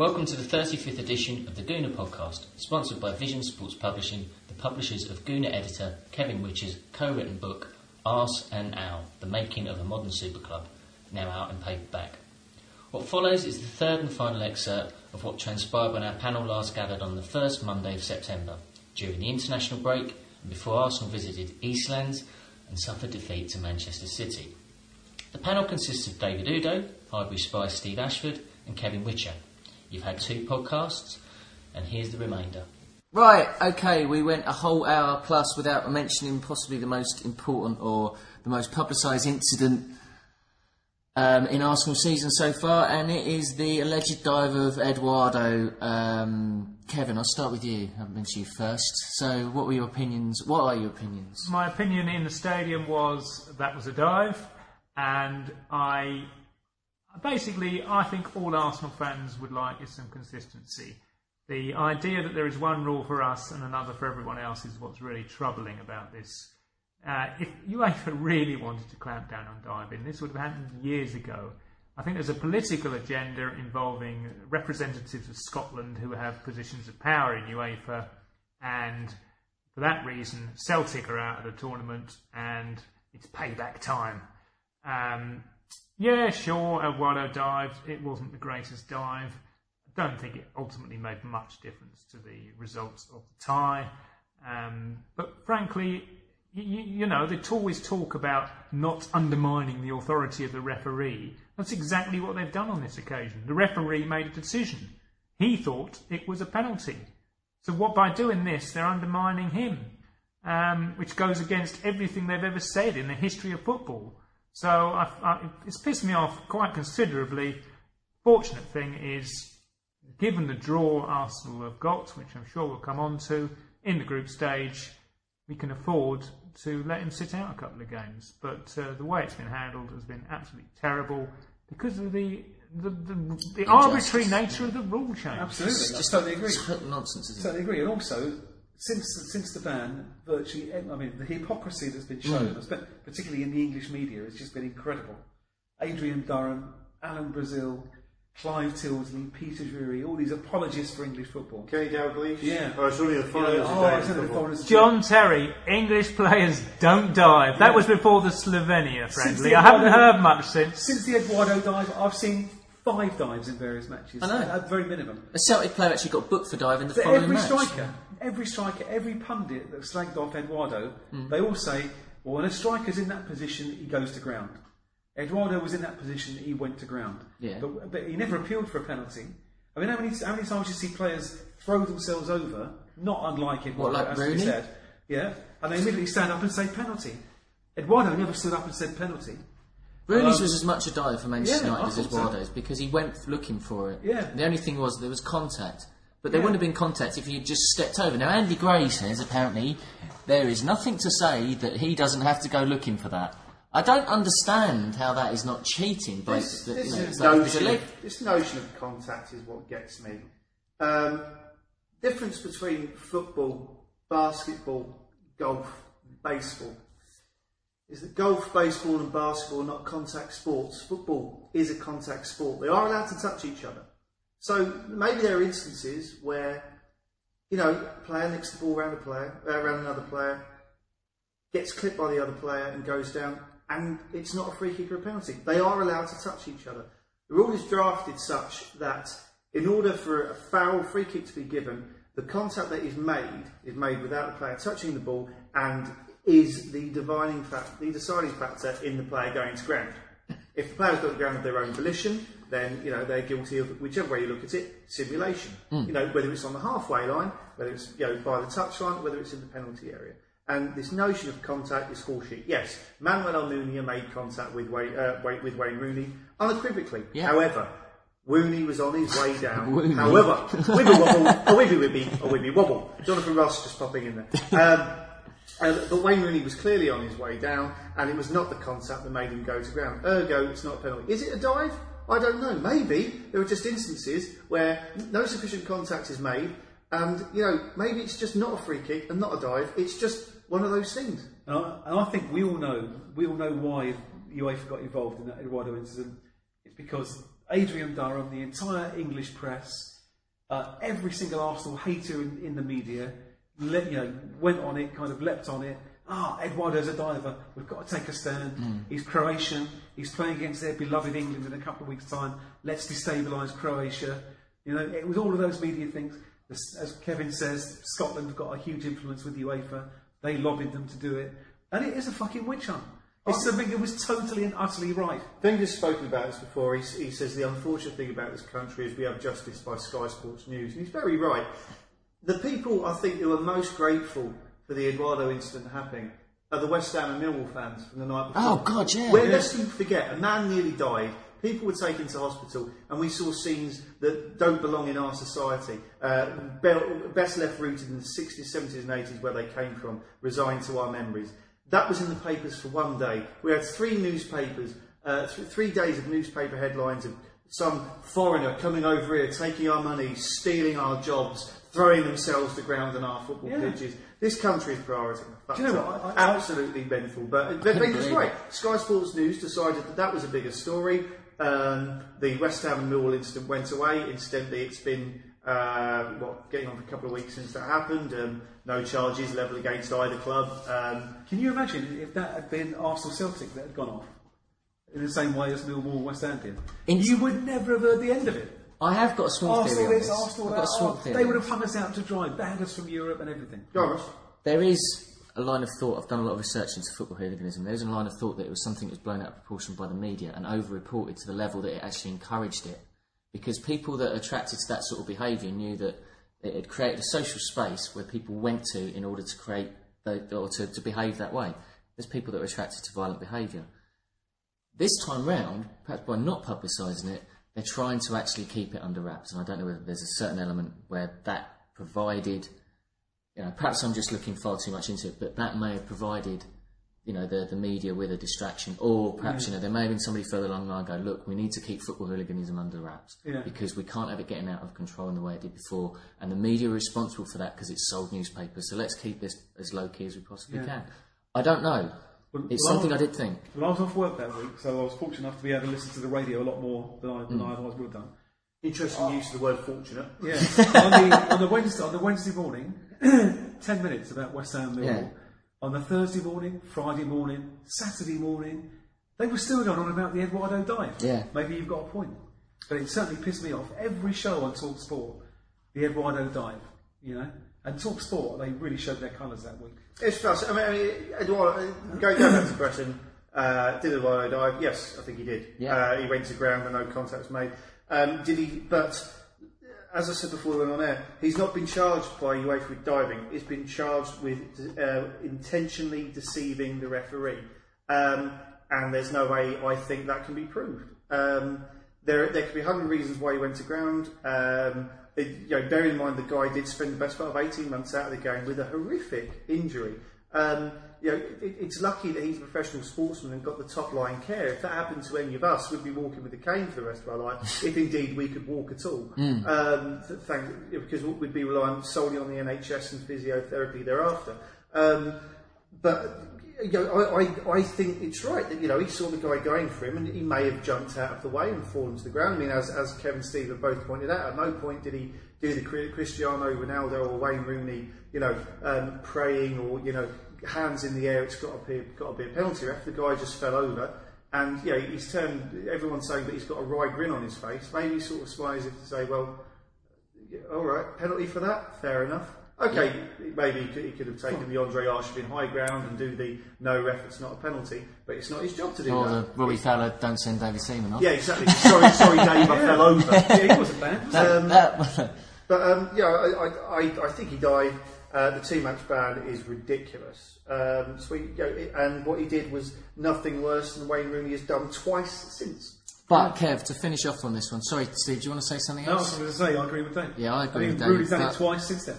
Welcome to the 35th edition of the Gooner podcast, sponsored by Vision Sports Publishing, the publishers of Gooner editor Kevin Whitcher's co written book, Arsènal The Making of a Modern Super Club, now out in paperback. What follows is the third and final excerpt of what transpired when our panel last gathered on the first Monday of September, during the international break and before Arsenal visited Eastlands and suffered defeat to Manchester City. The panel consists of David Oudot, Highbury Spy Steve Ashford, and Kevin Whitcher. You've had two podcasts, and here's the remainder. Right, okay, we went a whole hour plus without mentioning possibly the most important or the most publicised incident um, in Arsenal season so far, and it is the alleged dive of Eduardo. Um, Kevin, I'll start with you. I haven't been to you first. So, what were your opinions? What are your opinions? My opinion in the stadium was that was a dive, and I basically I think all Arsenal fans would like is some consistency. The idea that there is one rule for us and another for everyone else is what's really troubling about this. Uh, if UEFA really wanted to clamp down on diving, this would have happened years ago. I think there's a political agenda involving representatives of Scotland who have positions of power in UEFA, and for that reason, Celtic are out of the tournament and it's payback time. Um, yeah, sure, Eduardo dived. It wasn't the greatest dive. I don't think it ultimately made much difference to the results of the tie. Um, but frankly, you, you, know, they always talk about not undermining the authority of the referee. That's exactly what they've done on this occasion. The referee made a decision. He thought it was a penalty. So what by doing this, they're undermining him, um, which goes against everything they've ever said in the history of football. So I, I, it's pissed me off quite considerably. Fortunate thing is, given the draw Arsenal have got, which I'm sure we'll come on to, in the group stage, we can afford to let him sit out a couple of games. But uh, the way it's been handled has been absolutely terrible because of the the, the, the arbitrary nature of the rule change. Absolutely, I totally agree. Total nonsense, isn't Totally agree, and also since since the ban, virtually, I mean, the hypocrisy that's been shown, mm. particularly in the English media, has just been incredible. Adrian Durham, Alan Brazil, Clive Tildesley, Peter Drury, all these apologists for English football. Kenny Dalglish. Yeah. Oh, it's only the foreigners. oh, it's only the foreigners. John Terry, English players don't dive. That yeah. was before the Slovenia friendly. I haven't heard much since. Since the Eduardo dive, I've seen five dives in various matches. I know. At very minimum. A Celtic player actually got booked for diving the following every match. striker, every striker, every pundit that slagged off Eduardo, mm. they all say, well, when a striker's in that position, he goes to ground. Eduardo was in that position, he went to ground. Yeah. But, but he never appealed for a penalty. I mean, how many, how many times do you see players throw themselves over, not unlike Eduardo, what, like as Rooney? said, yeah, and they immediately stand up and say penalty. Eduardo never stood up and said penalty. Rooney's um, was as much a dive for Manchester yeah, United as Eduardo's so. because he went looking for it. Yeah. The only thing was there was contact. But there Yeah. wouldn't have been contact if you just stepped over. Now, Andy Gray says apparently there is nothing to say that he doesn't have to go looking for that. I don't understand how that is not cheating. By, This, that, this, you know, it's is like- notion, leg- this notion of contact is what gets me. Um, difference between football, basketball, golf, baseball is that golf, baseball, and basketball are not contact sports. Football is a contact sport. They are allowed to touch each other. So maybe there are instances where, you know, a player nicks the ball around a player, uh, around another player, gets clipped by the other player and goes down, and it's not a free kick or a penalty. They are allowed to touch each other. The rule is drafted such that in order for a foul free kick to be given, the contact that is made is made without the player touching the ball and is the dividing factor, the deciding factor in the player going to ground. If the player's got the ground of their own volition, then you know they're guilty of whichever way you look at it, simulation. You know whether it's on the halfway line, whether it's you know by the touchline, whether it's in the penalty area. And this notion of contact is horseshit. Yes, Manuel Almunia made contact with Wayne, uh, with Wayne Rooney unequivocally. Yeah. However, Rooney was on his way down. However, wibby wobble, a wibby wibby, a wibby wobble. Jonathan Ross just popping in there. Um, uh, but Wayne Rooney was clearly on his way down, and it was not the contact that made him go to ground. Ergo, it's not a penalty. Is it a dive? I don't know. Maybe there are just instances where no sufficient contact is made, and you know maybe it's just not a free kick and not a dive. It's just one of those things. And I, and I think we all know, we all know why UEFA got involved in that Eduardo incident. It's because Adrian Durham, the entire English press, uh, every single Arsenal hater in, in the media, le- you know, went on it, kind of leapt on it. Ah, Eduardo's a diver. We've got to take a stand. He's Croatian. He's playing against their beloved England in a couple of weeks' time. Let's destabilise Croatia. You know, it was all of those media things. As Kevin says, Scotland have got a huge influence with UEFA. They lobbied them to do it, and it is a fucking witch hunt. It's something that was totally and utterly right. Wenger's spoken about this before. He, he says the unfortunate thing about this country is we have justice by Sky Sports News, and he's very right. The people I think who are most grateful for the Eduardo incident happening are the West Ham and Millwall fans from the night before. Oh, God, yeah. Where lest you forget, a man nearly died. People were taken to hospital, and we saw scenes that don't belong in our society. Uh, best left rooted in the 60s, 70s, and 80s, where they came from, resigned to our memories. That was in the papers for one day. We had three newspapers, uh, th- three days of newspaper headlines of some foreigner coming over here, taking our money, stealing our jobs, throwing themselves to ground on our football Yeah. pitches. This country is priority. Do you know what? I- I- Absolutely mental. But Wenger's believe right. Sky Sports News decided that that was a bigger story. Um, the West Ham and Millwall incident went away. Incidentally, it's been uh, what getting on for a couple of weeks since that happened. Um, no charges level against either club. Um, Can you imagine if that had been Arsenal Celtic that had gone off in the same way as Millwall West Ham did? In- you would never have heard the end of it. I have got a small theory Arsenal on this, this. Arsenal I've that. got a small oh, theory. they would have hung us out to dry, banned us from Europe and everything. go. There is a line of thought. I've done a lot of research into football hooliganism. There's a line of thought that it was something that was blown out of proportion by the media and over-reported to the level that it actually encouraged it, because people that are attracted to that sort of behaviour knew that it had created a social space where people went to in order to create the, or to, to behave that way. There's people that are attracted to violent behaviour. This time round, perhaps by not publicising it, they're trying to actually keep it under wraps. And I don't know whether there's a certain element where that provided you know, perhaps I'm just looking far too much into it, but that may have provided, you know, the, the media with a distraction, or perhaps you know there may have been somebody further along the line go, look, we need to keep football hooliganism under wraps Yeah. because we can't have it getting out of control in the way it did before, and the media are responsible for that because it's sold newspapers. So let's keep this as low key as we possibly Yeah. can. I don't know. Well, It's something I I did think. Well, I was off work that week, so I was fortunate enough to be able to listen to the radio a lot more than I, than hmm. I otherwise would have done. Interesting ah. use of the word fortunate. Yeah, on, the, on the Wednesday on the Wednesday morning, ten minutes about West Ham Millwall. Yeah. On the Thursday morning, Friday morning, Saturday morning, they were still going on about the Eduardo dive. Yeah. maybe you've got a point, but it certainly pissed me off. Every show on Talk Sport, the Eduardo dive, you know, and Talk Sport, they really showed their colours that week. It's fascinating. I mean, Eduardo, uh, going going back to Breton, uh, did Eduardo dive? Yes, I think he did. Yeah. Uh, he went to ground and no contact was made. Um, did he? But as I said before, we went on air, he's not been charged by UEFA with diving. He's been charged with uh, intentionally deceiving the referee, um, and there's no way I think that can be proved. Um, there, there could be a hundred reasons why he went to ground. Um, it, you know, bearing in mind the guy did spend the best part of 18 months out of the game with a horrific injury. Um, you know, it, it's lucky that he's a professional sportsman and got the top line care. If that happened to any of us, we'd be walking with a cane for the rest of our life, if indeed we could walk at all. Um, th- thank, because we'd be relying solely on the NHS and physiotherapy thereafter. Um, but you know, I, I, I think it's right that you know he saw the guy going for him and he may have jumped out of the way and fallen to the ground. I mean, as, as Kevin Steve have both pointed out, at no point did he do the Cristiano Ronaldo or Wayne Rooney, you know, um, praying or you know hands in the air. It's got to be got to be a penalty. Ref. The guy just fell over. And you know, he's turned. Everyone's saying that he's got a wry grin on his face. Maybe sort of smiles if to say, "Well, all right, penalty for that. Fair enough. Okay, maybe he could, he could have taken the Andre Arshavin high ground and do the no ref, it's not a penalty, but it's not his job to do Or that. the Robbie Fowler, don't send David Seaman off. Yeah, exactly. Sorry, sorry, Dave, I fell over. Yeah, he wasn't bad. That, that, But um, yeah, I, I, I, I think he died. Uh, the two match ban is ridiculous. Um, so he, you know, it- and what he did was nothing worse than Wayne Rooney has done twice since. but Kev, to finish off on this one, sorry, Steve, do you want to say something No, I was else? going to say, I agree with Dave. Yeah, I agree think with Dave, Rooney's done but- it twice since then.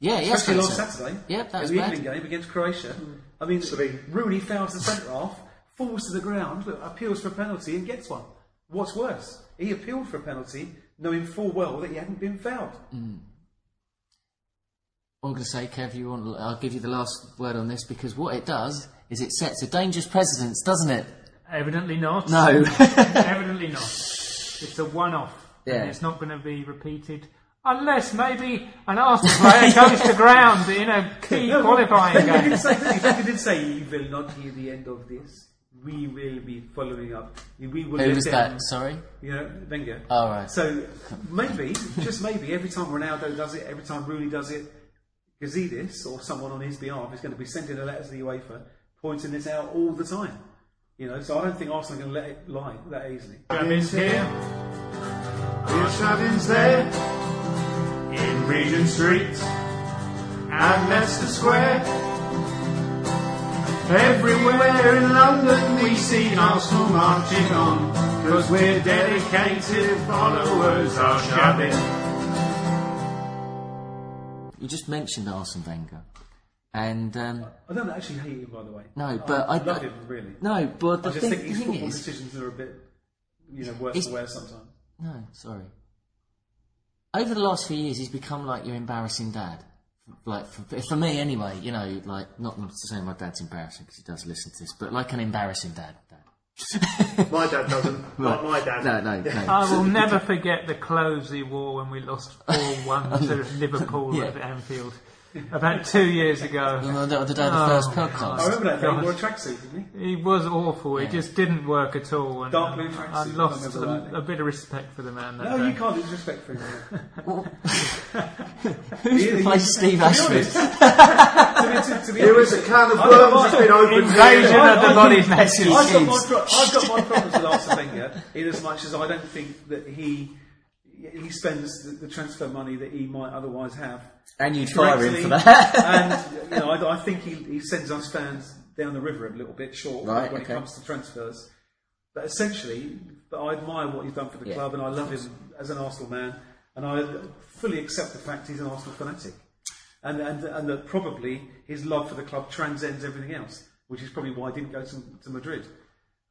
Yeah, he has Especially last. Saturday. Yep, that in was the bad. England game against Croatia. I mean, Slovene. Rooney fouls the centre half, falls to the ground, appeals for a penalty, and gets one. What's worse, he appealed for a penalty, knowing full well that he hadn't been fouled. Hmm. I'm going to say, Kev, you want? I'll give you the last word on this because what it does is it sets a dangerous precedence, doesn't it? Evidently not. No. Evidently not. It's a one-off. Yeah. And it's not going to be repeated unless maybe an Arsenal player goes to ground in a key qualifying He game. did say, he did say, "You will not hear the end of this. We will be following up. We will Who let was them- that? Sorry. You know, Wenger. Oh, right. So maybe, just maybe, every time Ronaldo does it, every time Rooney does it, Gazidis or someone on his behalf is going to be sending a letter to the UEFA pointing this out all the time. You know, so I don't think Arsenal are going to let it lie that easily. Gavins here. Your Shavin's there in Regent Street and Leicester Square. Everywhere in London we see Arsenal marching on, cause we're dedicated followers of Shavin. You just mentioned Arsene Wenger, and um, I don't actually hate him, by the way. No, but I- love him really. no, but the I just thing, think his thing football is, decisions are a bit, you know, worse He's- for wear sometimes. no, sorry. Over the last few years, he's become like your embarrassing dad. Like for, for me, anyway. You know, like not to say my dad's embarrassing because he does listen to this, but like an embarrassing dad. dad. My dad doesn't. Not my dad. No, no, no. I will never forget the clothes he wore when we lost 4-1 to Liverpool Yeah. at Anfield about two years ago. On the, the day of the Oh, first I remember that day. God. He wore a tracksuit, didn't he? He was awful. It just didn't work at all. And Dark um, blue I tracksuit, I lost remember a, a bit of respect for the man that No, day. you can't lose respect for him. Who's replaced Steve to be Ashford? honest- to be- to- to be Here was a can of I worms that's been opened Invasion of the body message. I've got, my I've got my problems with Arsene Wenger in as much as I don't think that he he spends the, the transfer money that he might otherwise have. And you'd fire him for that. and you know, I, I think he, he sends us fans down the river a little bit short Right, when okay. it comes to transfers. But essentially, but I admire what he's done for the Yeah, club, and I love him as an Arsenal man, and I fully accept the fact he's an Arsenal fanatic, and and and that probably his love for the club transcends everything else, which is probably why he didn't go to, to Madrid.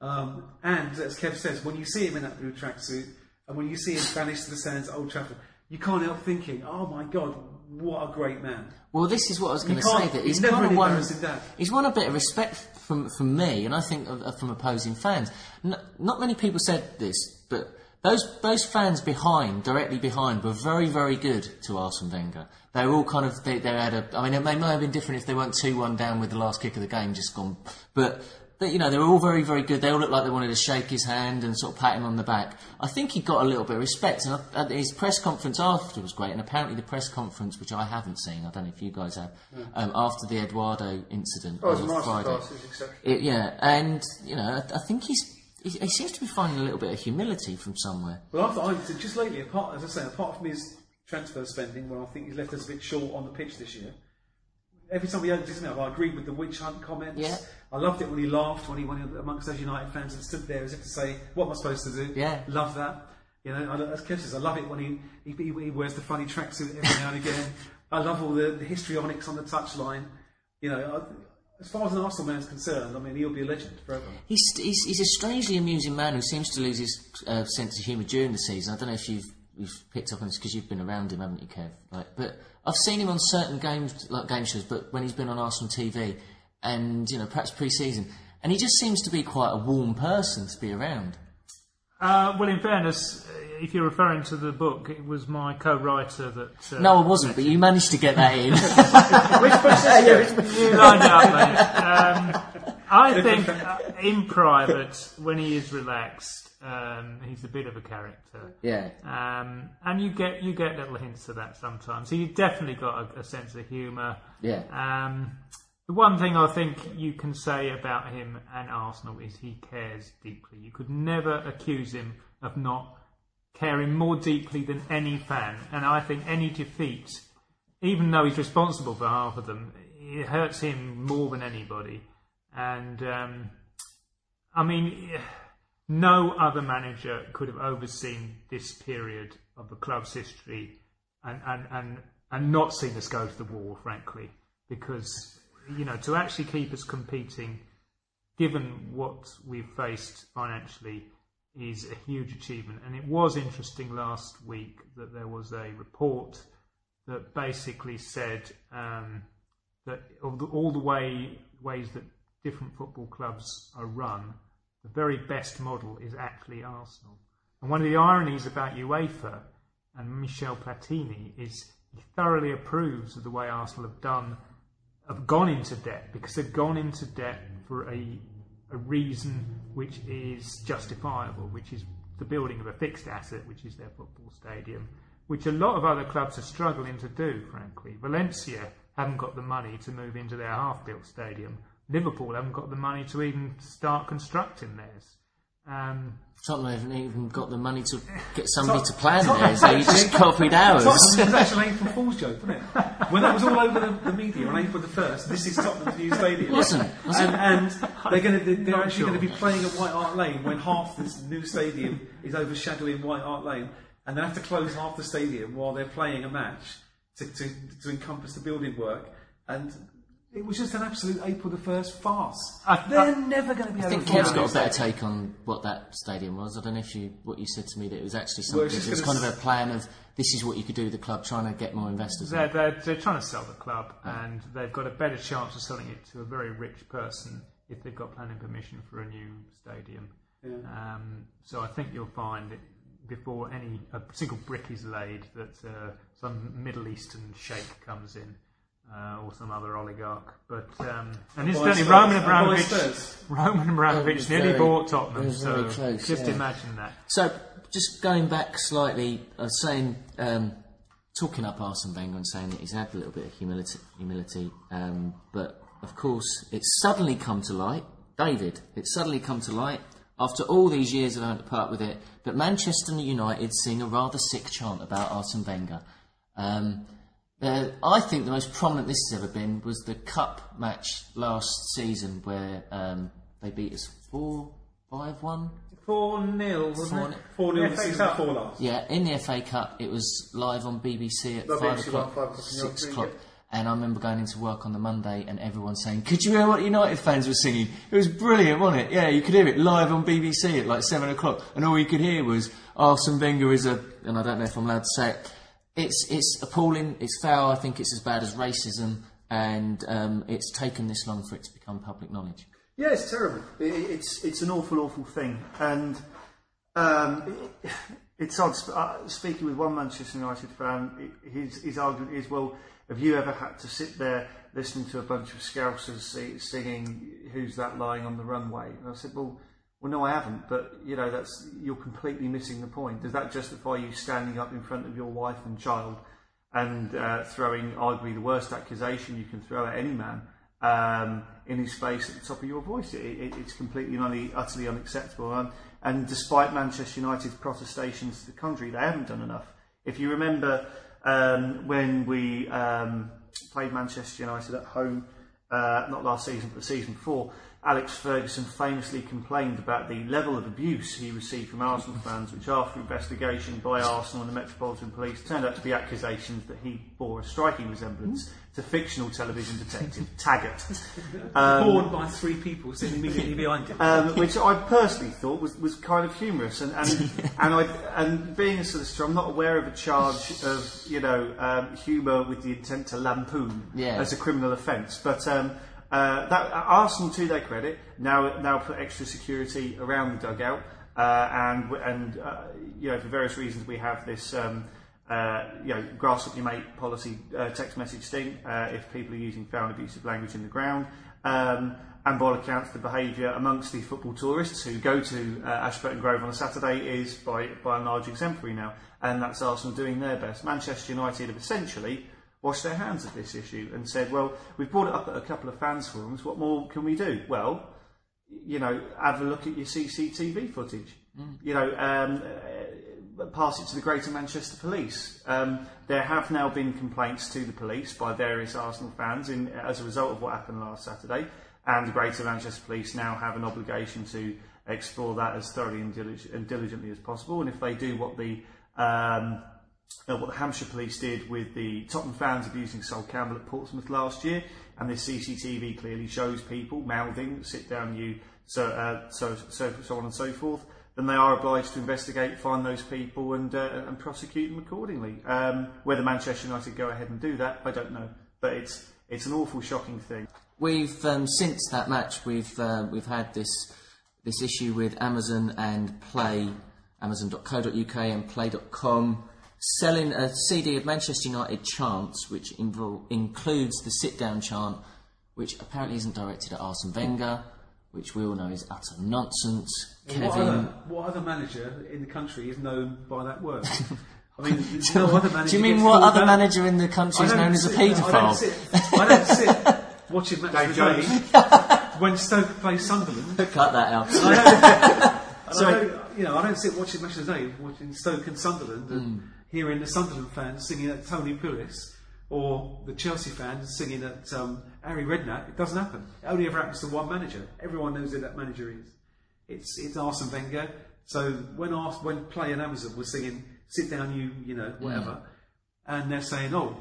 Um, and as Kev says, when you see him in that blue tracksuit, and when you see him vanish to the stands at Old Trafford, you can't help thinking, "Oh my God, what a great man!" Well, this is what I was going to say. That he's he's never kind of won. He's won a bit of respect from from me, and I think from opposing fans. N- not many people said this, but those those fans behind, directly behind, were very very good to Arsene Wenger. They were all kind of they, they had a. I mean, it may, may have been different if they weren't two one down with the last kick of the game just gone, but. But, you know, they were all very, very good. They all looked like they wanted to shake his hand and sort of pat him on the back. I think he got a little bit of respect. And at his press conference after was great. And apparently the press conference, which I haven't seen, I don't know if you guys have, um, after the Eduardo incident Oh, on a Friday. Exceptional. It, yeah, and you know, I, I think he's he, he seems to be finding a little bit of humility from somewhere. Well, I thought I, just lately, apart as I say, apart from his transfer spending, where I think he's left us a bit short on the pitch this year. Every time he opens his mouth, I agreed with the witch hunt comments. Yeah. I loved it when he laughed when he went amongst those United fans and stood there as if to say, "What am I supposed to do?" Yeah. love that. You know, I, as Kev says, I love it when he, he, he he wears the funny tracksuit every now and again. I love all the, the histrionics on the touchline. You know, I, as far as an Arsenal man is concerned, I mean, he'll be a legend forever. He's, he's he's a strangely amusing man who seems to lose his uh, sense of humour during the season. I don't know if you've you've picked up on this because you've been around him, haven't you, Kev? Like, but I've seen him on certain games, like game shows, but when he's been on Arsenal TV, and you know, perhaps pre-season, and he just seems to be quite a warm person to be around. Uh, well, in fairness, uh, if you're referring to the book, it was my co-writer that. Uh, No, I wasn't, but you managed to get that in. You lined it up, mate. Um, I think uh, in private, when he is relaxed, um, he's a bit of a character. yeah, Um, and you get you get little hints of that sometimes. He's definitely got a, a sense of humour. yeah. Um, the one thing I think you can say about him and Arsenal is he cares deeply. You could never accuse him of not caring more deeply than any fan. And I think any defeat, even though he's responsible for half of them, it hurts him more than anybody. And um, I mean, no other manager could have overseen this period of the club's history and, and, and, and not seen us go to the wall, frankly, because you know to actually keep us competing, given what we've faced financially, is a huge achievement. And it was interesting last week that there was a report that basically said um, that of the, all the way ways that different football clubs are run, the very best model is actually Arsenal. And one of the ironies about UEFA and Michel Platini is he thoroughly approves of the way Arsenal have done, have gone into debt because they've gone into debt for a a reason which is justifiable, which is the building of a fixed asset, which is their football stadium, which a lot of other clubs are struggling to do, frankly. Valencia haven't got the money to move into their half built stadium. Liverpool haven't got the money to even start constructing theirs. Um, Tottenham haven't even got the money to get somebody to plan there, so you just copied ours. Tottenham was actually an April Fool's joke, wasn't it? When that was all over the, the media on April the 1st, this is Tottenham's new stadium. Wasn't, wasn't And, and they're going to they're Not actually sure. going to be playing at White Hart Lane when half this new stadium is overshadowing White Hart Lane, and they have to close half the stadium while they're playing a match to, to, to encompass the building work. And it was just an absolute April the 1st farce. I- they're I- never going to be I able think to Kev's afford got a better take on what that stadium was. I don't know if you what you said to me that it was actually something. it's it was gonna kind of a plan of this is what you could do with the club, trying to get more investors. they're, they're, they're trying to sell the club, and they've got a better chance of selling it to a very rich person if they've got planning permission for a new stadium. Um, so I think you'll find that before any a single brick is laid that uh, some Middle Eastern sheikh comes in. Uh, or some other oligarch, but um, and incidentally, Spurs. Roman Abramovich, Roman Abramovich nearly very- bought Tottenham. So close, just yeah. imagine that. So, just going back slightly, I was saying, um, talking up Arsene Wenger and saying that he's had a little bit of humility, humility um, but of course, it's suddenly come to light, David, it's suddenly come to light, after all these years of having to part with it, that Manchester United sing a rather sick chant about Arsene Wenger. Um, uh, I think the most prominent this has ever been was the cup match last season where um, they beat us 4 5 1. 4 0, wasn't it? 4 0 Yeah, the FA season Cup. before last. Yeah, in the FA Cup, it was live on BBC at No, five BBC o'clock, one, five o'clock in the six afternoon, o'clock. yeah. And I remember going into work on the Monday and everyone saying, "Could you hear what United fans were singing? It was brilliant, wasn't it? Yeah, you could hear it live on BBC at like seven o'clock, and all you could hear was Arsene Wenger is a." And I don't know if I'm allowed to say it. It's it's appalling. It's foul. I think it's as bad as racism, and um, it's taken this long for it to become public knowledge. Yeah, it's terrible. It, it- it's it's an awful, awful thing, and um, it, it's odd. Uh, speaking with one Manchester United fan, i- his his argument is, well, have you ever had to sit there listening to a bunch of Scousers si- singing "Who's That Lying on the Runway"? And I said, well. Well, no, I haven't. But you know, that's you're completely missing the point. Does that justify you standing up in front of your wife and child and uh, throwing arguably the worst accusation you can throw at any man um, in his face at the top of your voice. It, it, it's completely and utterly, unacceptable. And, and despite Manchester United's protestations to the contrary, they haven't done enough. If you remember um, when we um, played Manchester United at home, uh, not last season, but the season before, Alex Ferguson famously complained about the level of abuse he received from Arsenal fans, which after investigation by Arsenal and the Metropolitan Police turned out to be accusations that he bore a striking resemblance to fictional television detective Taggart. Um, Born by three people sitting immediately behind him. um, which I personally thought was, was kind of humorous, and and, and I and being a solicitor, I'm not aware of a charge of you know um, humour with the intent to lampoon Yeah. as a criminal offence. But um, uh, that Arsenal, to their credit, now now put extra security around the dugout, uh, and and uh, you know for various reasons we have this. Um, uh, you know, grass up your mate policy uh, text message thing uh, if people are using foul abusive language in the ground. Um, and by all accounts, the behaviour amongst the football tourists who go to Ashburton Grove on a Saturday is by, by and large exemplary now. And that's Arsenal doing their best. Manchester United have essentially washed their hands of this issue and said, well, we've brought it up at a couple of fans forums, what more can we do? Well, you know, have a look at your CCTV footage. You know, um, pass it to the Greater Manchester Police. Um, there have now been complaints to the police by various Arsenal fans in, as a result of what happened last Saturday, and the Greater Manchester Police now have an obligation to explore that as thoroughly and diligently as possible. And if they do what the um, uh, what the Hampshire Police did with the Tottenham fans abusing Sol Campbell at Portsmouth last year, and this CCTV clearly shows people mouthing, "Sit down, you," so uh, so so so on and so forth. Then they are obliged to investigate, find those people, and uh, and prosecute them accordingly. Um, whether Manchester United go ahead and do that, I don't know, but it's it's an awful, shocking thing. We've um, since that match we've uh, we've had this this issue with Amazon and Play Amazon.co.uk and Play.com. Selling a CD of Manchester United chants, which invol- includes the sit down chant, which apparently isn't directed at Arsene Wenger, which we all know is utter nonsense. What Kevin. other, what other manager in the country is known by that word? I mean, there's no other manager Do you mean what other that. manager in the country is don't known as a sit- I don't paedophile? sit, I don't sit watching match Dave of when Stoke play Sunderland. Cut that out. And Sorry. I don't, you know, I don't sit watching match of the day watching Stoke and Sunderland and hearing the Sunderland fans singing at Tony Pulis or the Chelsea fans singing at um, Harry Redknapp. It doesn't happen. It only ever happens to one manager. Everyone knows who that manager is. It's it's Arsene Wenger. So when Ars- when Play and Amazon was singing "Sit down, you you know whatever," and they're saying, "Oh,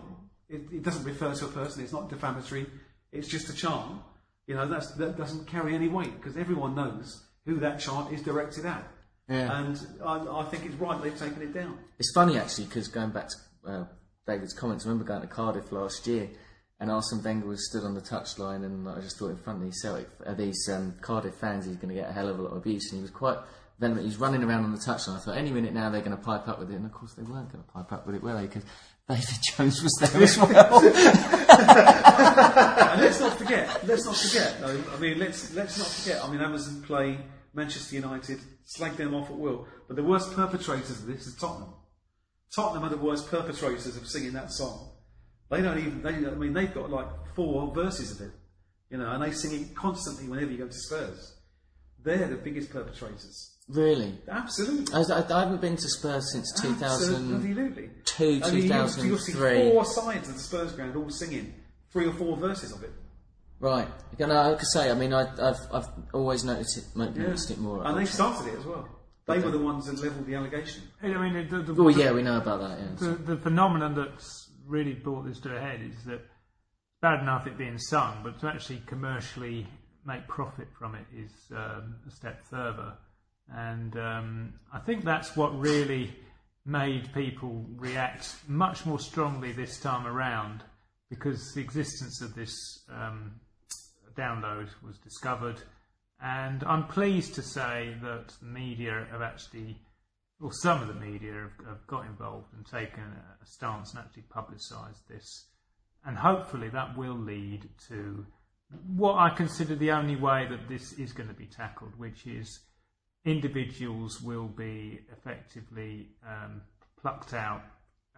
it, it doesn't refer to a person. It's not defamatory. It's just a chant." You know, that's, that doesn't carry any weight because everyone knows who that chant is directed at. Yeah. And I, I think it's right they've taken it down. It's funny actually because going back to uh, David's comments, I remember going to Cardiff last year and Arsene Wenger was stood on the touchline and I just thought in front of these Celtic, uh, these um, Cardiff fans he's going to get a hell of a lot of abuse and he was quite vehement. He's running around on the touchline. I thought any minute now they're going to pipe up with it and of course they weren't going to pipe up with it, were they? Because David Jones was there as well. and let's not forget, let's not forget, though, I mean, let's, let's not forget, I mean, Amazon play Manchester United, slag them off at will, but the worst perpetrators of this is Tottenham. Tottenham are the worst perpetrators of singing that song. They don't even, they, I mean, they've got like four verses of it, you know, and they sing it constantly whenever you go to Spurs. They're the biggest perpetrators. really? Absolutely. I, I, haven't been to Spurs since 2000. Absolutely. two, I mean, you'll- You'll see four sides of the Spurs ground all singing three or four verses of it. Right. You know, I could say, I mean, I, I've, I've always noticed it, mo- noticed it more. And they Old started it as well. They were the ones that levelled the allegation. I mean, the, the, Trafford. Oh, yeah, we know about that, yeah. the, the phenomenon that's really brought this to a head is that it's bad enough it being sung, but to actually commercially make profit from it is um, a step further. And um, I think that's what really made people react much more strongly this time around because the existence of this um, download was discovered. And I'm pleased to say that the media have actually well, some of the media have, have got involved and taken a, a stance and actually publicised this. And hopefully that will lead to what I consider the only way that this is going to be tackled, which is individuals will be effectively um, plucked out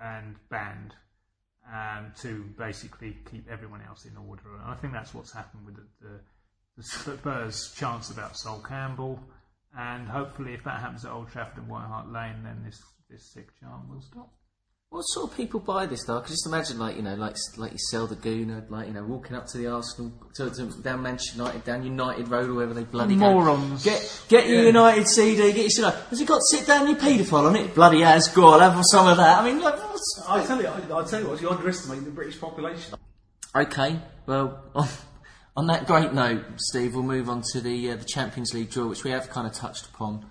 and banned um, to basically keep everyone else in order. And I think that's what's happened with the, the, the Spurs' chance about Sol Campbell. And hopefully, if that happens at Old Trafford and White Hart Lane, then this, this sick charm will stop. What sort of people buy this though? I can just imagine, like you know, like like you sell the Gooner, like you know, walking up to the Arsenal, to, to down Manchester United, down United Road, or wherever they bloody go. Morons. Get get your United CD, get your CD. Has it got sit down your paedophile on it? Bloody has. Go on, have some of that. I mean, like, what's... I tell you, I, I tell you what, you underestimate the British population. okay. Well, on, on that great note, Steve, we'll move on to the uh, the Champions League draw, which we have kind of touched upon,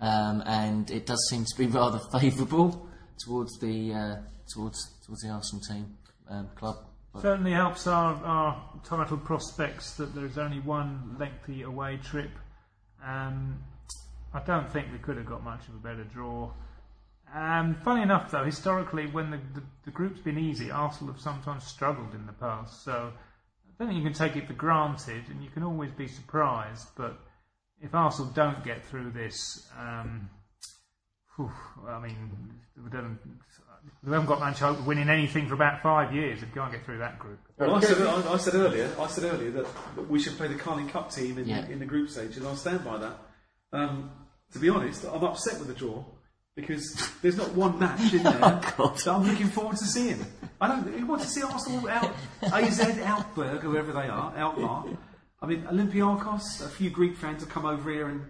um, and it does seem to be rather favourable towards the uh, towards towards the Arsenal team um, club. But- Certainly helps our, our title prospects that there's only one lengthy away trip. Um, I don't think we could have got much of a better draw. Um, funny enough, though, historically, when the, the, the group's been easy, Arsenal have sometimes struggled in the past. So I don't think you can take it for granted, and you can always be surprised. But if Arsenal don't get through this, um, whew, I mean, we, don't, we haven't got much hope of winning anything for about five years if you can't get through that group. Well, I said, I, I said earlier, I said earlier that, that we should play the Carling Cup team in, Yeah. in the group stage, and I'll stand by that. Um, to be honest, I'm upset with the draw because there's not one match in there that I'm looking forward to seeing. I don't. You want to see Arsenal out AZ Outberg, whoever they are, Outmar. I mean, Olympiakos. A few Greek fans have come over here and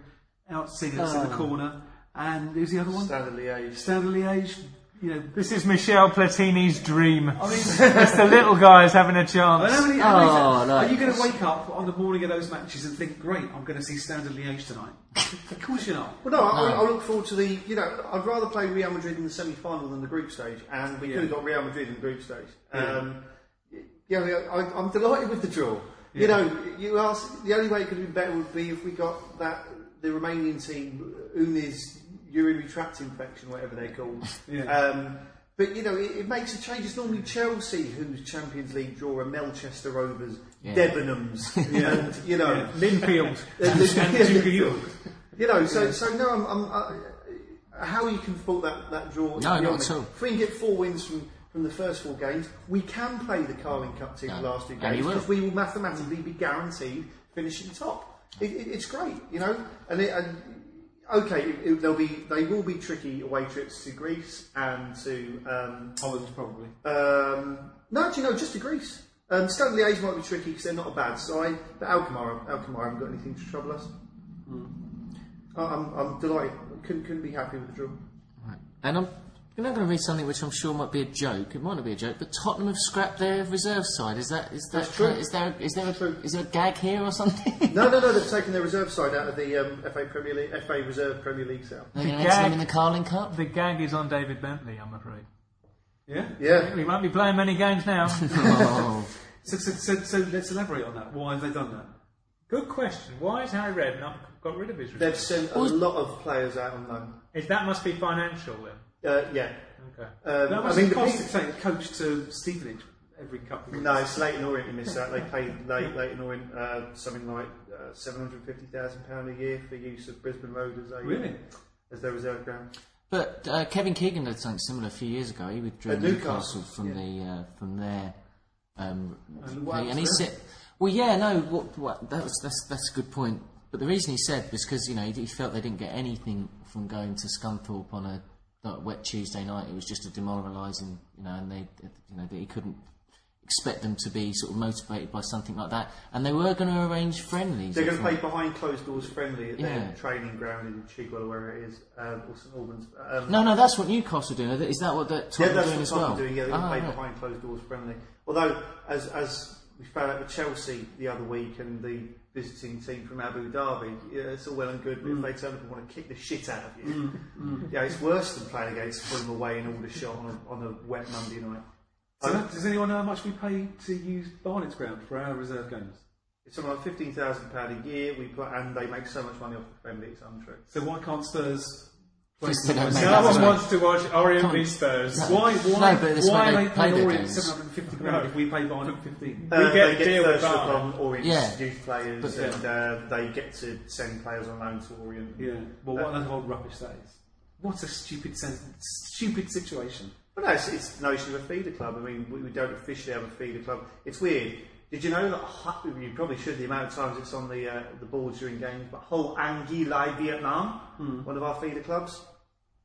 out seen us in the corner. And who's the other one? Standard Liège. Standard Liège. You know, This is Michel Platini's dream. I mean. it's the little guys having a I chance. mean, how many, how many- Oh, no. Are you going to wake up on the morning of those matches and think, great, I'm going to see Standard Liège tonight? of course you're not. Well, no, I, I look forward to the. You know, I'd rather play Real Madrid in the semi-final than the group stage, and we could have got Real Madrid in the group stage. Um, yeah, I, I'm delighted with the draw. You know, you ask the only way it could have been better would be if we got that the Romanian team, Uniz, urinary tract infection, whatever they're called. Yeah. Um, but you know, it, it makes a change. It's normally Chelsea whose Champions League draw are Melchester Rovers, Yeah. Debenhams, and you know, Linfield Uh, Linfield. Duke of York. you know. So, so no, I'm, I'm uh, how you can fault that that draw? No, beyond not me. at all. If we can get four wins from. From the first four games, we can play the Carling Cup team No. the last two games will. because we will mathematically be guaranteed finishing top. It, it, it's great, you know. And, it, and okay, it, it, there'll be they will be tricky away trips to Greece and to um, Holland, probably. um, no, do you know just to Greece. Um, Stoke Liège might be tricky because they're not a bad side, but Alkmaar, Alkmaar haven't got anything to trouble us. I- I'm, I'm delighted. Couldn't, couldn't be happy with the draw. And I'm I'm not going to read something which I'm sure might be a joke. It might not be a joke, but Tottenham have scrapped their reserve side. Is that is that That's true. Is there is there a, True. is there a gag here or something? No, no, no. They've taken their reserve side out of the um, FA Premier League, FA Reserve Premier League sale. They're going to The enter them gag- in the Carling Cup. The gag is on David Bentley, I'm afraid. Yeah. Yeah. He won't be playing many games now. oh, So, so, so, so let's elaborate on that. Why have they done that? Good question. Why has Harry Redknapp got rid of his Reserve? They've sent a lot of players out on loan. Is that must be financial then? Uh, yeah. Okay. Um, That I was mean, the the cost pe- of coach to Stevenage every couple of No, it's Leyton Orient you missed that. They paid Ley- Leyton Orient uh, something like uh, £750,000 a year for use of Brisbane Road as, a, Really? as their reserve ground. but uh, Kevin Keegan did something similar a few years ago. He withdrew Newcastle, Newcastle, from yeah. the uh, from their um, And what and he happened said, "Well, yeah, no, what, what, that was that's that's a good point." But the reason he said was because you know he, he felt they didn't get anything from going to Scunthorpe on a like, wet Tuesday night. It was just a demoralising, you know, and they you know that he couldn't expect them to be sort of motivated by something like that. And they were going to arrange friendlies. They're going to play behind closed doors friendly at Yeah. their training ground in Chigwell or wherever it is, um, or St Albans. Um, No, no, that's what Newcastle are doing. Is that what the yeah, Tottenham that's are doing what as well? doing. Yeah, they're going to Ah, play right. behind closed doors friendly. Although, as as we found out with Chelsea the other week and the visiting team from Abu Dhabi, yeah, it's all well and good, but Mm. if they turn up and want to kick the shit out of you, yeah, it's worse than playing against Fulham away in Aldershot on a, on a wet Monday night. So that- does anyone know how much we pay to use Barnet's ground for our reserve games? It's something like fifteen thousand pound a year. We put, and they make so much money off the friendly. It's untrue. So why can't Spurs play? Because don't make No one wants to watch Orient v Spurs. Why? Why? No, but that's why why are they they play paying their Orient games. 750 grand if we pay Barnet 15? We Uh, get they deal get with first look Barnet. on Orient's Yeah. youth players, But, yeah. and uh, they get to send players on loan to Orient. Yeah. Well, what an old rubbish that is. What a stupid, sen- stupid situation. But no, it's, it's the notion of a feeder club. I mean, we, we don't officially have a feeder club. It's weird. Did you know that? Hu- You probably should. The amount of times it's on the uh, the boards during games. But Hoang Anh Gia Lai Vietnam, one of our feeder clubs.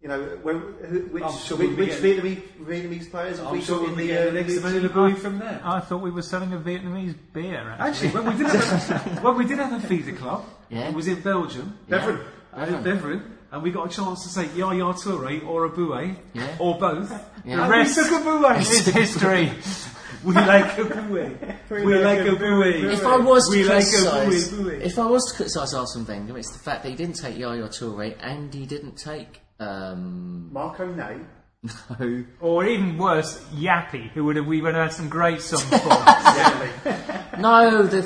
You know, where, who, which, I'm sure which, we'll be which Vietnamese, Vietnamese players have I'm we sure got we'll in be the, getting uh, the next league Emmanuel team? Bui from there. I thought we were selling a Vietnamese beer. Actually, Actually, when we did have a, when we did have a feeder club, Yeah. it was in Belgium, Beveren. in Beveren, and we got a chance to say Yaya Toure or Eboué, Yeah. or both. Yeah. And rest we took Eboué. is history. we like a Boué. We like a Boué. If I was to we like a criticise, Boué, Boué. if I was to criticise Arsene Wenger, it's the fact that he didn't take Yaya Toure and he didn't take um, Marco Ney. no, or even worse, Yappy, who would have we would have had some great songs for. Exactly. no, the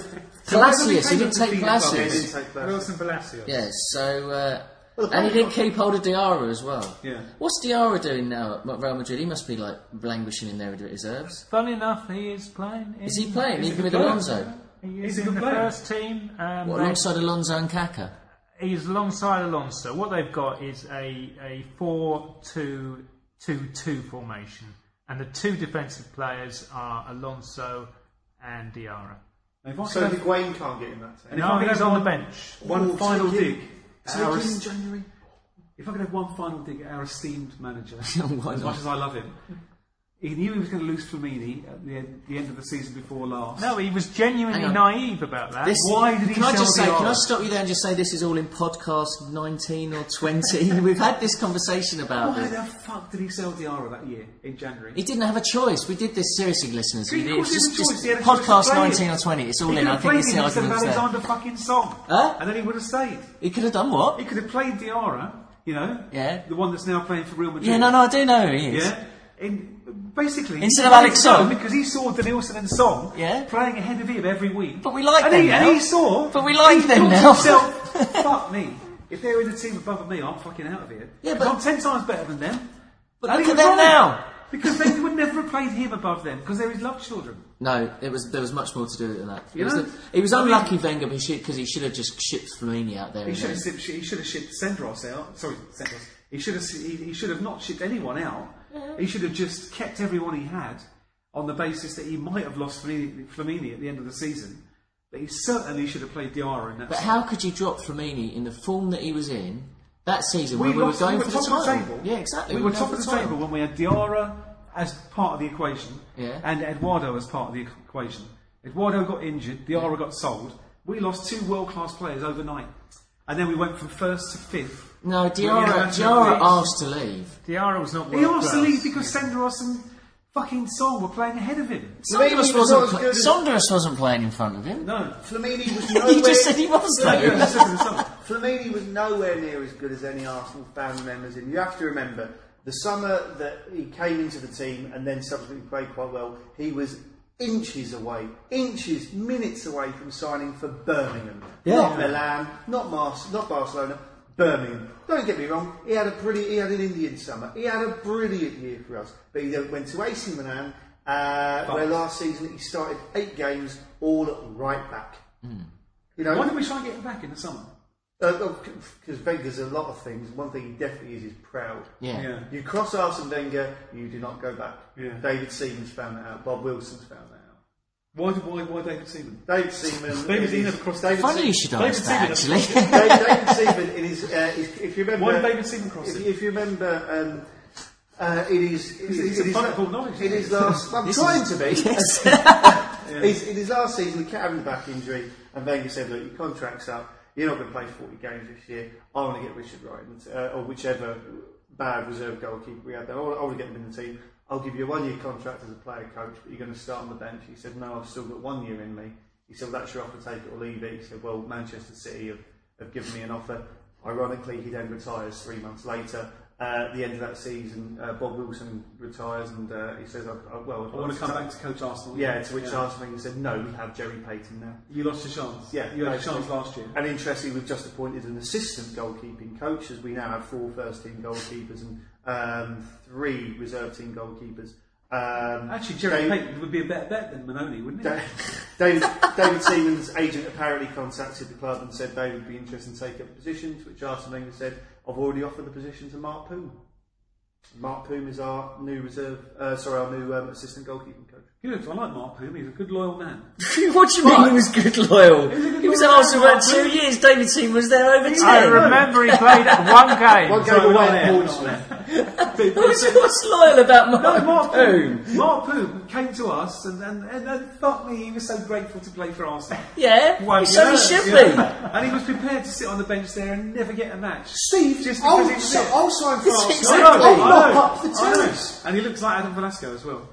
Palacios. He didn't take feeder club, They Palacios. didn't take that. Wilson Palacios. Yes, so uh, Well, and he didn't keep hold of Diarra as well. Yeah. What's Diarra doing now at Real Madrid? He must be like languishing in their reserves. Funny enough, he is playing. In, Is he playing he's even a with. Alonso? He He's is a in good the player. first team. Um, What, alongside Alonso and Kaka? He's alongside Alonso. What they've got is a, a 4 2 2 2 formation. And the two defensive players are Alonso and Diarra. So could have Higuain can't get in that team. And if No, I could he's on one- the bench. one Oh, final take dig, at our, in January. if I could have one final dig at our esteemed manager, as much as I love him, he knew he was going to lose Flamini at the end, the end of the season before last. No, he was genuinely Hang on. naive about that. This, Why did he Can I sell just say? Can I Diarra? stop you there and just say this is all in podcast 19 or 20? We've had this conversation about Why this. the fuck did he sell Diarra that year in January? He didn't have a choice. We did this seriously, listeners. Of We course did. he Just, had a choice. just He had a choice to podcast play 19 or 20. It's all he in. could I have think played it's him the instead of argument there. Alexander fucking Song. Huh? And then he would have stayed. He could have done what? He could have played Diarra, you know, Yeah. the one that's now playing for Real Madrid. Yeah, no, no, I do know who he is. Yeah. In, basically, Instead of Alex Song? because he saw Denilson and Song Yeah. playing ahead of him every week. But we like and them he, now. And he saw. But we like he them now. himself, Fuck me. If they're in a team above me, I'm fucking out of here. Yeah, 'Cause but- I'm ten times better than them. But And look at them right. now. Because they would never have played him above them because they're his love children. No, it was there was much more to do than that. You it was, know? the, it was I mean- unlucky Wenger because he should have just shipped Flamini out there. He should have shipped, he should have shipped Senderos out. Sorry, Senderos. He should have he, he should have not shipped anyone out. He should have just kept everyone he had on the basis that he might have lost Flamini, at the end of the season. But he certainly should have played Diarra in that. But how could you drop Flamini in the form that he was in that season we when we were going we for top the of title? table. Yeah, exactly. We were going top of the title. table when we had Diarra as part of the equation Yeah. and Eduardo as part of the equation. Eduardo got injured, Diarra got sold. We lost two world class players overnight. And then we went from first to fifth. No, We Diarra, had Diarra asked to leave. Diarra was not He world asked to class. leave because Senderos and fucking Song were playing ahead of him. Flamini Saunders was wasn't, not as pla- good as- Senderos wasn't playing in front of him. No. Flamini was nowhere. You just said he was though. Yeah, that's different as well. Flamini was nowhere near as good as any Arsenal fan remembers him. You have to remember the summer that he came into the team and then subsequently played quite well. He was inches away, inches, minutes away from signing for Birmingham, Yeah. not Milan, not Mars, not Barcelona. Birmingham. Don't get me wrong. He had a pretty. He had an Indian summer. He had a brilliant year for us. But he went to AC Milan, uh, where last season he started eight games, all at right back. Hmm. You know, Why didn't we try and get him back in the summer? Uh, uh, because Wenger's a lot of things. One thing he definitely is is proud. Yeah. Yeah. You cross Arsene Wenger, you do not go back. Yeah. David Seaman's found that out. Bob Wilson's found that out. Why, did, why, why David Seaman? David Seaman. David, he in never his- crossed David Funny you should David ask that, Seaman actually. David, David Seaman in his, uh, his, if you remember, Why did David Seaman cross if, it? if you remember, um, uh, it is, it He's- is, he's it a is, football knowledge, it isn't is he? last. I'm This trying is- to be. He's, in his last season, he kept having a back injury, and Wenger said, "Look, your contract's up. You're not going to play 40 games this year. I want to get Richard Wright, uh, or whichever bad reserve goalkeeper we had there. I want, I want to get him in the team. I'll give you a one-year contract as a player coach, but you're going to start on the bench." He said, "No, I've still got one year in me." He said, well, "That's your offer. Take it or leave it." He said, "Well, Manchester City have, have given me an offer." Ironically, he then retires three months later. Uh, at the end of that season, uh, Bob Wilson retires, and uh, he says, I, I, "Well, I want to come back to coach Arsenal. yeah, to which Yeah. Wenger said, no, we have Gerry Peyton now. You lost your chance. Yeah, You had a chance last year. And interestingly, we've just appointed an assistant goalkeeping coach, as we now have four first team goalkeepers and um, three reserve team goalkeepers. Um, Actually, Gerry Dave- Peyton would be a better bet than Mannone, wouldn't he? David, David Seaman's agent apparently contacted the club and said they would be interested in taking up a position, to which Arsene Wenger said, I've already offered the position to Mart Poom. Mart Poom is our new reserve, uh, sorry, our new um, assistant goalkeeping coach. Good. I like Mart Poom. He's a good, loyal man. what do you mean he was good loyal? He was good He was loyal at Arsenal man, about two Mark. years. David Seaman was there over ten. I remember he played one game. One game Sorry, we're not away there, at Portsmouth. What's, what's loyal about Mark, No, Mart Poom? Poom. Mart Poom came to us and, and, and, and fuck me, he was so grateful to play for Arsenal. Yeah, Well, so yeah, he should yeah. And he was prepared to sit on the bench there and never get a match. Steve, Just I'll, because he was so, there. I'll sign for It's Arsenal. exactly- I'll I up the terrace. And he looks like Adam Velasco as well.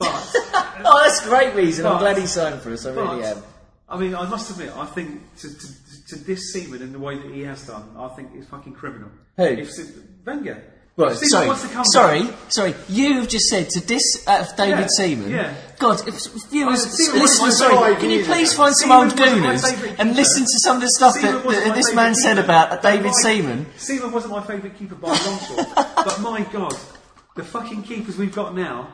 But, Oh, that's a great reason. I'm But- glad he signed for us. I really am. I mean, I must admit, I think to, to, to this Seaman in the way that he has done, I think it's fucking criminal. Who? If Se- Wenger. Right, If Seaman sorry, wants to come sorry, back- sorry. You've just said to dis uh, David Yeah, Seaman. yeah. God, if viewers, Seaman was listeners, my sorry, favourite can you please find some Seaman old was my gooners favourite and keeper. listen to some of the stuff Seaman that, wasn't that my this favourite man said keeper. about David My- Seaman? Seaman wasn't my favourite keeper by a long shot. but my God, the fucking keepers we've got now,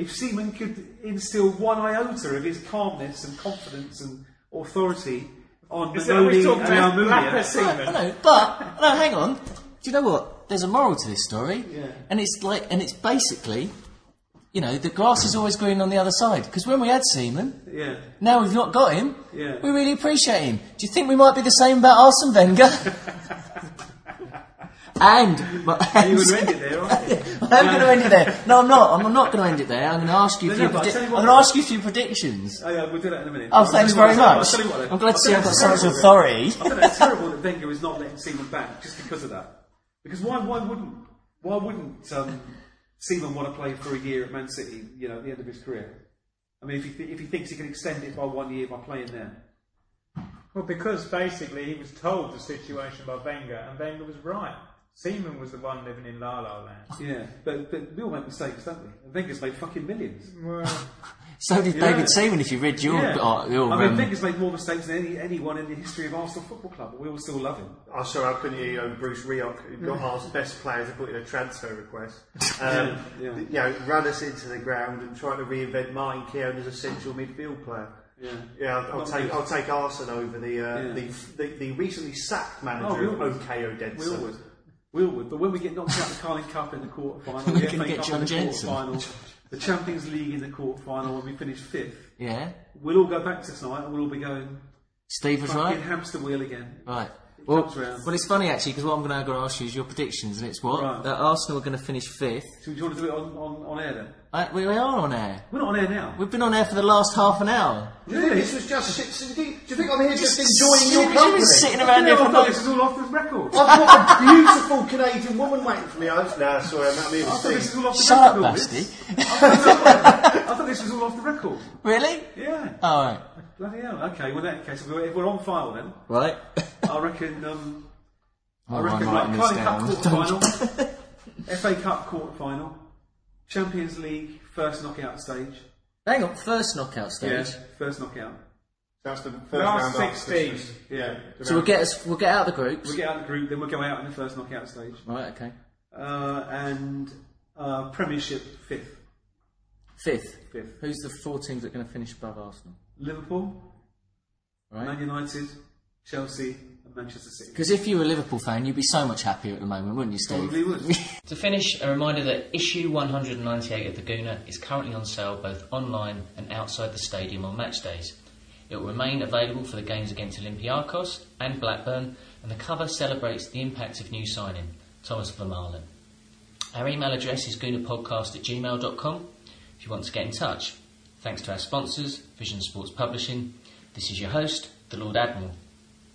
if Seaman could instill one iota of his calmness and confidence and authority on Is that what Mannone he's and talking about? Blacker Almunia, Seaman? No, but no, hang on. Do you know what? There's a moral to this story, Yeah. and it's like, and it's basically, you know, the grass is always green on the other side. Because when we had Seaman, yeah. now we've not got him. Yeah. We really appreciate him. Do you think we might be the same about Arsene Wenger? and, but, You would end it there, aren't you? I'm going to end it there. No, I'm not. I'm not going to end it there. I'm going to ask you a No, few. no, but I'll predi- tell you I'm what- going to ask you a few predictions. Oh, yeah, we'll do that in a minute. Oh, I'll thanks tell you very what- much. I'll tell you what, I'm glad to see I've got so much terrible. authority. I think it's terrible that Wenger is not letting Seaman back just because of that. Because why, why wouldn't why wouldn't um, Seaman want to play for a year at Man City? You know, at the end of his career. I mean, if he th- if he thinks he can extend it by one year by playing there. Well, because basically he was told the situation by Wenger, and Wenger was right. Seaman was the one living in La La Land. Yeah, but, but we all make mistakes, don't we? And Wenger's made fucking millions. Well, So did Yeah. David Seaman. If you read your, Yeah. uh, your I mean, um, Wenger's made more mistakes than any, anyone in the history of Arsenal Football Club, but we all still love him. I saw I couldn't hear you, Bruce Rioch, who got asked best player to put in a transfer request. Um, Yeah, yeah. You know, run us into the ground and trying to reinvent Martin Keown as a central midfield player. Yeah. Yeah, I'll, I'll take good. I'll take Arsenal over the, uh, Yeah. the, the the recently sacked manager Oh, we of OK Odense. We all would. We all would. But when we get knocked out of the Carling Cup in the quarter final, We the can FA get Cup John in the Jensen. final, the Champions League in the quarter final, when we finish fifth, yeah, we'll all go back to tonight and we'll all be going Steve was fucking right. hamster wheel again. Right. Well, comes round. well, it's funny actually because what I'm going to ask you is your predictions, and it's what Right. that Arsenal are going to finish fifth. So do you want to do it on, on, on air then? Uh, we, we are on air. We're not on air now. We've been on air for the last half an hour. Really? This was just shit. So do, you, do you think I'm here just enjoying You've your been company? sitting around Yeah, here I for thought this was all off the record. I've got a beautiful Canadian woman waiting for me. I was, nah, sorry, I'm not here I thought this was all off the Shut record. all Basti. this. I thought this was all off the record. Really? Yeah. All right. Bloody hell. Okay, well, in that case, if we're, if we're on file then, Right. I reckon. Um, I Oh, reckon I'm right, writing Carling Cup quarter final, FA Cup quarter final, Champions League first knockout stage. Hang on, first knockout stage. first knockout. That's the first Last round after 16. Christmas. Yeah. So we'll get us, we'll get out of the groups. We'll get out of the group, then we'll go out in the first knockout stage. Right. Okay. Uh, and uh, Premiership fifth. Fifth. Fifth. Who's the four teams that are going to finish above Arsenal? Liverpool, Right. Man United, Chelsea, and Manchester City. Because if you were a Liverpool fan, you'd be so much happier at the moment, wouldn't you, Steve? Probably would. To finish, a reminder that issue 198 of the Gooner is currently on sale both online and outside the stadium on match days. It will remain available for the games against Olympiacos and Blackburn, and the cover celebrates the impact of new signing, Thomas Vermaelen. Our email address is goonerpodcast at gmail.com if you want to get in touch. Thanks to our sponsors, Vision Sports Publishing. This is your host, the Lord Admiral.